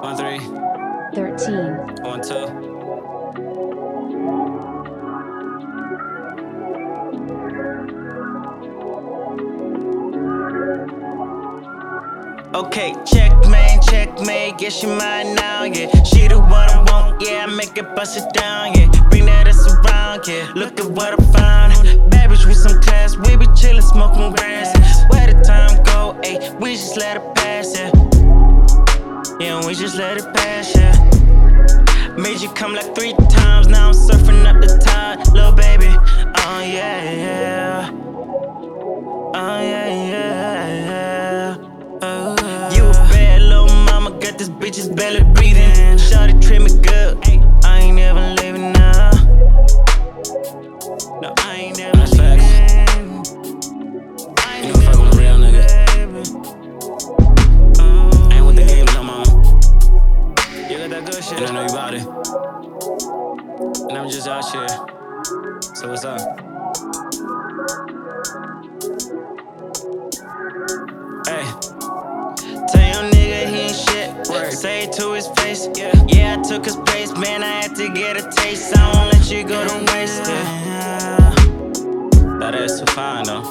One three, 13, one two. Okay, checkmate, checkmate, guess she mine now, yeah. She the one I want, yeah. I make it bust it down, yeah. Around, yeah. Look at what I found. Bad bitch with some class, we be chillin', smoking grass. Where the time go, ayy, we just let it pass, yeah. Yeah, we just let it pass, yeah. Made you come like three times, now I'm surfing up the tide, little baby. Oh yeah, yeah. Oh yeah, yeah, yeah. Oh, you a bad little mama, got this bitch's belly breathing. Shawty treat me good, I shit. And I know you about it. And I'm just out here. So what's up? Hey. Tell your nigga he ain't shit. Word. Say it to his face. Yeah. Yeah, I took his place, man. I had to get a taste. I won't let you go to waste. Yeah. That ass too fine though.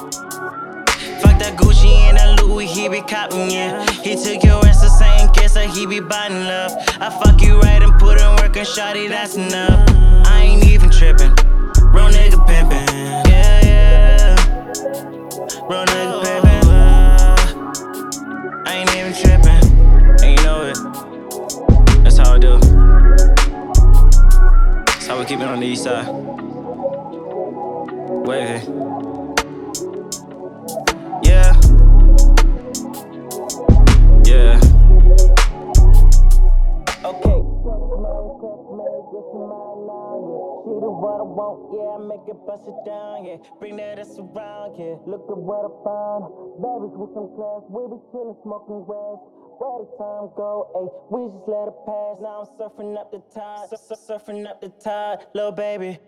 Fuck that Gucci and that Louis, he be copping, yeah. He took your that he be biting love. I fuck you right and put in work and shawty, that's enough. I ain't even tripping. Real nigga pimpin'. Yeah, yeah. Real nigga pimpin'. I ain't even trippin'. And you know it. That's how I do. That's how we keep it on the east side. Wavy. She the what I want, yeah. Make it bust it down, yeah. Bring that ass around, yeah. Look at what I found. Babies with some class, we be chillin', smoking grass. Where the time go, ayy, we just let it pass. Now I'm surfing up the tide, sur- surfing up the tide, little baby.